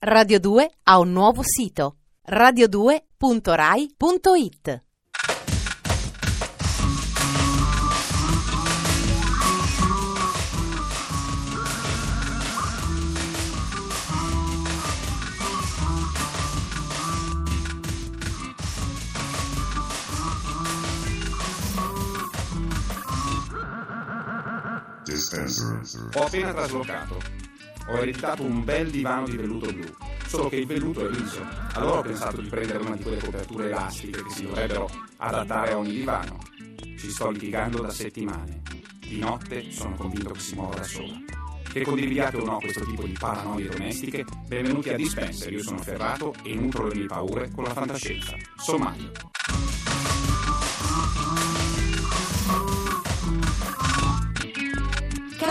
Radio 2 ha un nuovo sito radio2.rai.it Ho appena traslocato. Ho ereditato un bel divano di velluto blu, solo che il velluto è liso. Allora ho pensato di prendere una di quelle coperture elastiche che si dovrebbero adattare a ogni divano. Ci sto litigando da settimane. Di notte sono convinto che si muova da sola. Che condividiate o no questo tipo di paranoie domestiche, benvenuti a Dispenser. Io sono Ferrato e nutro le mie paure con la fantascienza. Sommario.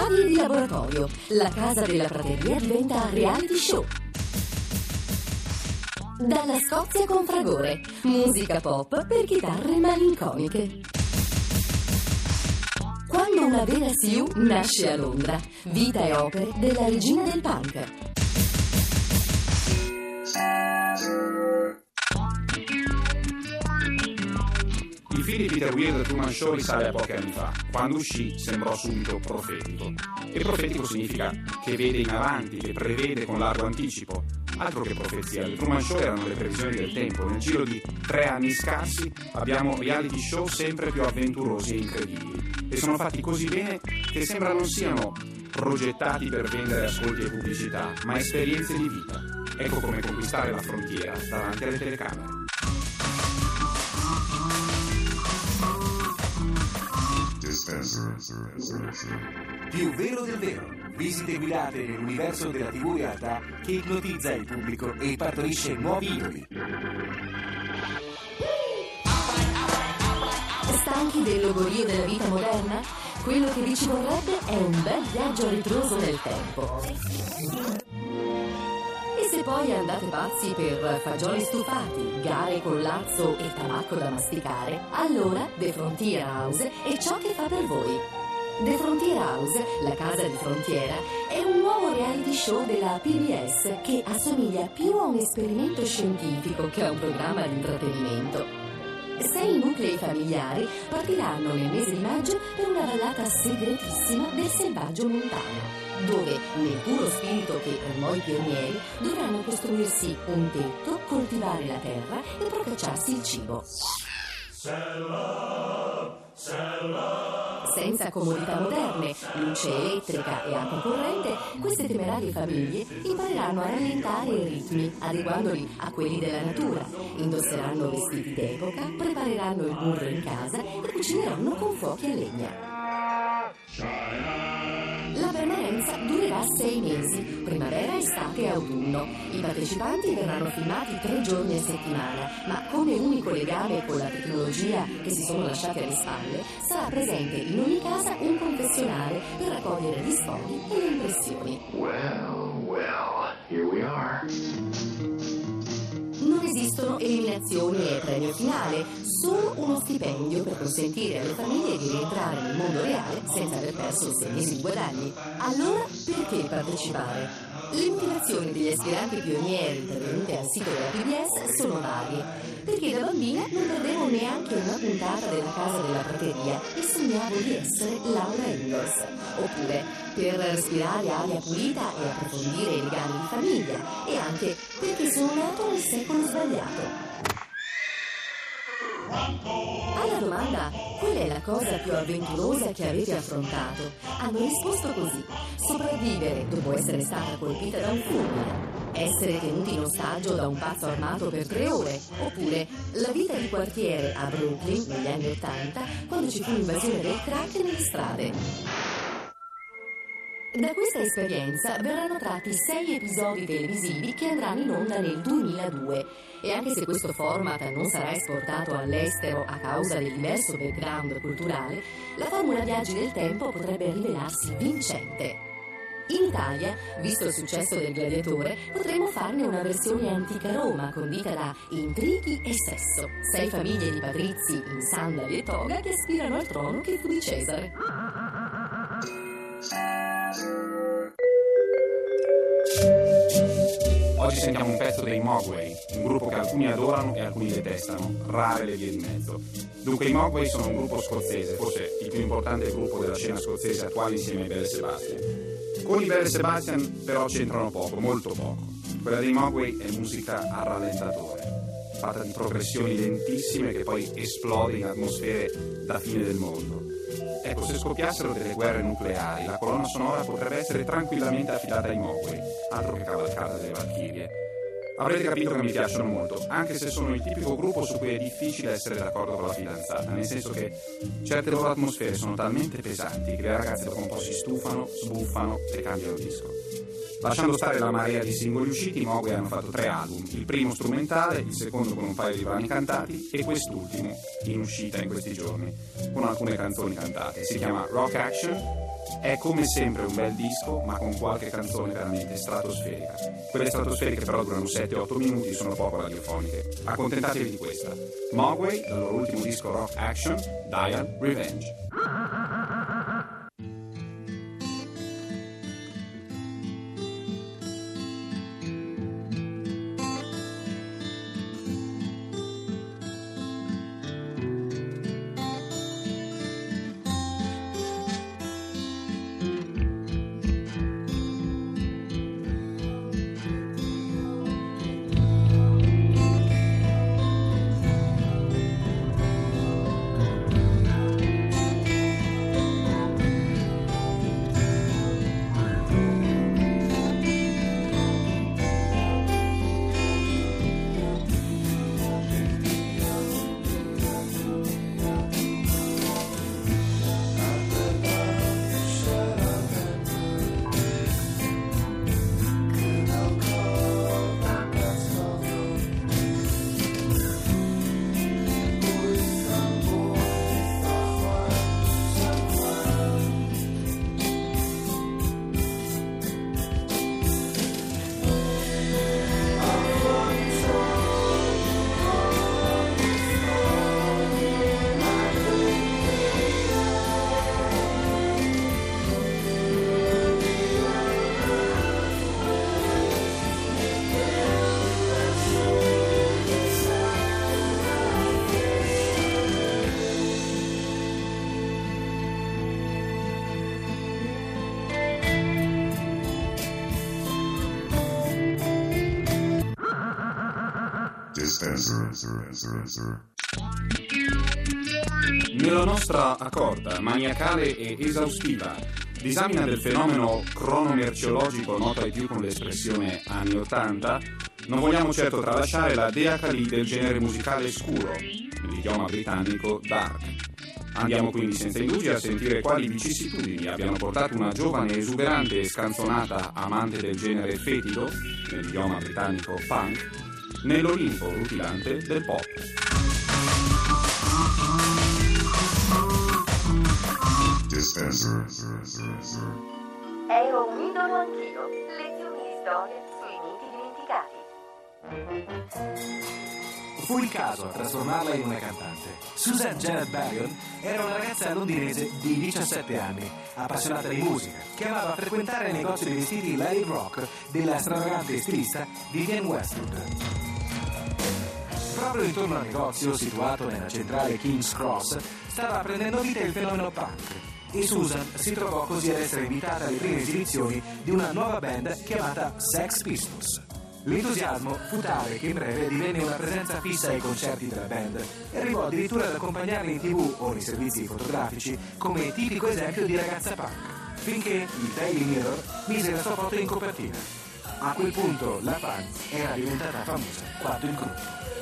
Cavi di laboratorio. La casa della prateria diventa reality show. Dalla Scozia con Fragore. Musica pop per chitarre malinconiche. Quando una vera Sioux nasce a Londra. Vita e opere della regina del punk. Film di Peter Weir The Truman Show risale a pochi anni fa. Quando uscì sembrò subito profetico. E profetico significa che vede in avanti, che prevede con largo anticipo. Altro che profezia, The Truman Show erano le previsioni del tempo. Nel giro di tre anni scarsi abbiamo reality show sempre più avventurosi e incredibili. E sono fatti così bene che sembra non siano progettati per vendere ascolti e pubblicità, ma esperienze di vita. Ecco come conquistare la frontiera davanti alle telecamere. Più vero del vero. Visite guidate nell'universo della TV realtà che ipnotizza il pubblico e partorisce nuovi idoli. Stanchi del logorio della vita moderna? Quello che vi ci vorrebbe è un bel viaggio ritroso nel tempo. Poi andate pazzi per fagioli stufati, gare con lazzo e tabacco da masticare, allora The Frontier House è ciò che fa per voi. The Frontier House, la casa di frontiera, è un nuovo reality show della PBS che assomiglia più a un esperimento scientifico che a un programma di intrattenimento. Sei nuclei familiari partiranno nel mese di maggio per una vallata segretissima del selvaggio montano dove, nel puro spirito che armò i pionieri, dovranno costruirsi un tetto, coltivare la terra e procacciarsi il cibo. Senza comodità moderne, luce elettrica e acqua corrente, queste temerarie famiglie impareranno a rallentare i ritmi, adeguandoli a quelli della natura. Indosseranno vestiti d'epoca, prepareranno il burro in casa e cucineranno con fuochi a legna. La permanenza durerà sei mesi, primavera, estate e autunno. I partecipanti verranno filmati tre giorni a settimana, ma come unico legame con la tecnologia che si sono lasciati alle spalle, sarà presente in ogni casa un confessionale per raccogliere gli sfoghi e le impressioni. Well, esistono eliminazioni e premio finale, solo uno stipendio per consentire alle famiglie di rientrare nel mondo reale senza aver perso sei mesi di guadagni. Allora, perché partecipare? Le motivazioni degli aspiranti pionieri intervenute al sito della PBS sono varie. Perché bambina non perdevo neanche una puntata della casa della prateria e sognavo di essere Laura Ingalls. Oppure per respirare aria pulita e approfondire i legami di famiglia. E anche perché sono nato nel secolo sbagliato. Alla domanda qual è la cosa più avventurosa che avete affrontato, hanno risposto così: sopravvivere dopo essere stata colpita da un fulmine, essere tenuti in ostaggio da un pazzo armato per tre ore, oppure la vita di quartiere a Brooklyn negli anni Ottanta, quando ci fu l'invasione del crack nelle strade. Da questa esperienza verranno tratti sei episodi televisivi che andranno in onda nel 2002 e anche se questo format non sarà esportato all'estero a causa del diverso background culturale, la formula Viaggi del Tempo potrebbe rivelarsi vincente. In Italia, visto il successo del Gladiatore, potremmo farne una versione antica Roma condita da intrighi e sesso. Sei famiglie di patrizi in sandali e toga che aspirano al trono che fu di Cesare. Oggi sentiamo un pezzo dei Mogwai, un gruppo che alcuni adorano e alcuni detestano, rare le vie di mezzo. Dunque i Mogwai sono un gruppo scozzese, forse il più importante gruppo della scena scozzese attuale insieme ai Belle Sebastian. Con i Belle Sebastian però c'entrano poco, molto poco. Quella dei Mogwai è musica a rallentatore, fatta di progressioni lentissime che poi esplode in atmosfere da fine del mondo. Ecco, se scoppiassero delle guerre nucleari, la colonna sonora potrebbe essere tranquillamente affidata ai Mogwai, altro che cavalcata delle Valchirie. Avrete capito che mi piacciono molto, anche se sono il tipico gruppo su cui è difficile essere d'accordo con la fidanzata, nel senso che certe loro atmosfere sono talmente pesanti che le ragazze dopo un po' si stufano, sbuffano e cambiano disco. Lasciando stare la marea di singoli usciti, Mogwai hanno fatto tre album, il primo strumentale, il secondo con un paio di brani cantati e quest'ultimo in uscita in questi giorni, con alcune canzoni cantate. Si chiama Rock Action, è come sempre un bel disco, ma con qualche canzone veramente stratosferica. Quelle stratosferiche però durano 7-8 minuti, sono poco radiofoniche. Accontentatevi di questa. Mogwai, dal loro ultimo disco Rock Action, Dial Revenge. Nella nostra accorta, maniacale e esaustiva disamina del fenomeno cronomerciologico noto ai più con l'espressione anni 80, non vogliamo certo tralasciare la Dea Kali del genere musicale scuro, nell'idioma britannico dark. Andiamo quindi senza indugi a sentire quali vicissitudini abbiano portato una giovane esuberante e scanzonata amante del genere fetido, nell'idioma britannico punk, nell'Olimpo rutilante del pop. Ero un idolo anch'io. Lezioni di storia sui miti dimenticati. Fu il caso a trasformarla in una cantante. Susan Janet Barrion era una ragazza londinese di 17 anni, appassionata di musica, che amava frequentare il negozio di vestiti Lady Rock della stravagante stilista Vivienne Westwood. Proprio intorno al negozio, situato nella centrale King's Cross, stava prendendo vita il fenomeno punk. E Susan si trovò così ad essere invitata alle prime esibizioni di una nuova band chiamata Sex Pistols. L'entusiasmo fu tale che in breve divenne una presenza fissa ai concerti della band e arrivò addirittura ad accompagnarli in tv o nei servizi fotografici come tipico esempio di ragazza punk, finché il Daily Mirror mise la sua foto in copertina. A quel punto la fan era diventata famosa quanto il gruppo.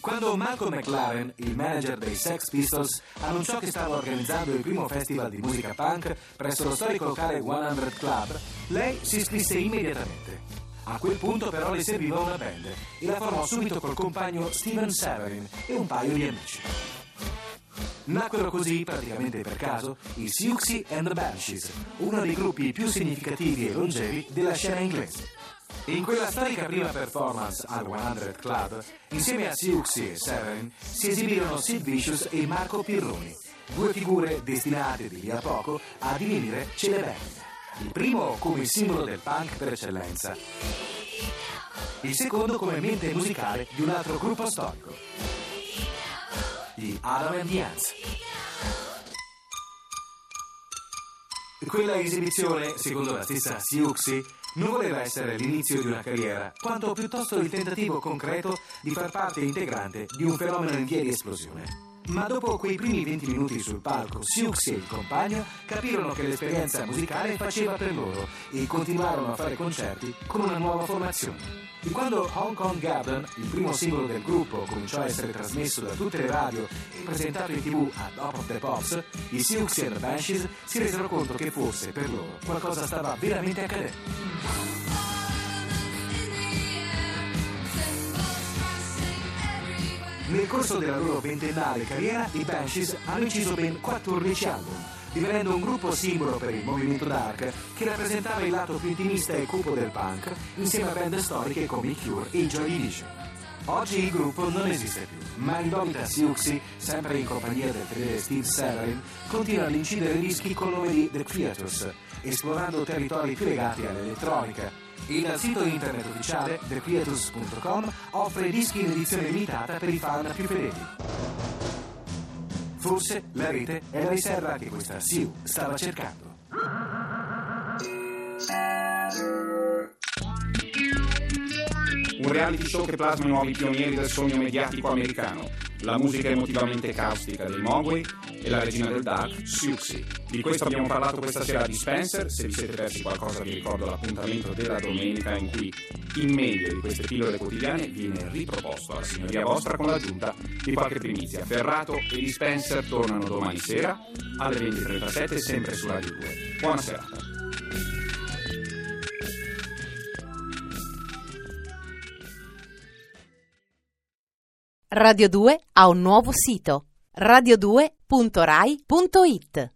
Quando Malcolm McLaren, il manager dei Sex Pistols, annunciò che stava organizzando il primo festival di musica punk presso lo storico locale 100 Club, lei si iscrisse immediatamente. A quel punto però le serviva una band e la formò subito col compagno Steven Severin e un paio di amici. Nacquero così, praticamente per caso, i Siouxsie and the Banshees, uno dei gruppi più significativi e longevi della scena inglese. In quella storica prima performance al 100 Club, insieme a Siouxsie e Severin, si esibirono Sid Vicious e Marco Pirroni, due figure destinate di lì a poco a divenire celeberrime. Il primo come simbolo del punk per eccellenza. Il secondo come mente musicale di un altro gruppo storico. Gli Adam Ants. Quella esibizione, secondo la stessa Siuxi, non voleva essere l'inizio di una carriera, quanto piuttosto il tentativo concreto di far parte integrante di un fenomeno in via di esplosione. Ma dopo quei primi 20 minuti sul palco, Siux e il compagno capirono che l'esperienza musicale faceva per loro e continuarono a fare concerti con una nuova formazione. E quando Hong Kong Garden, il primo singolo del gruppo, cominciò a essere trasmesso da tutte le radio e presentato in tv a Top of the Pops, i Siux e the Banshees si resero conto che forse per loro qualcosa stava veramente accadendo. Nel corso della loro ventennale carriera, i Banshees hanno inciso ben 14 album, divenendo un gruppo simbolo per il movimento dark che rappresentava il lato più intimista e cupo del punk, insieme a band storiche come i Cure e i Joy Division. Oggi il gruppo non esiste più, ma l'indomita Siuxi, sempre in compagnia del fedele Steve Severin, continua ad incidere dischi con nome di The Creators, esplorando territori più legati all'elettronica, il sito internet ufficiale thecreators.com offre dischi in edizione limitata per i fan più fedeli. Forse la rete è la riserva che questa SIU stava cercando. Un reality show che plasma i nuovi pionieri del sogno mediatico americano, la musica emotivamente caustica dei Mogwai e la regina del dark, Siuxi. Di questo abbiamo parlato questa sera di Spencer, se vi siete persi qualcosa vi ricordo l'appuntamento della domenica in cui il meglio di queste pillole quotidiane viene riproposto alla signoria vostra con l'aggiunta di qualche primizia. Ferrato e di Spencer tornano domani sera alle 20.37 sempre su Radio 2. Buona serata. Radio 2 ha un nuovo sito radio2.rai.it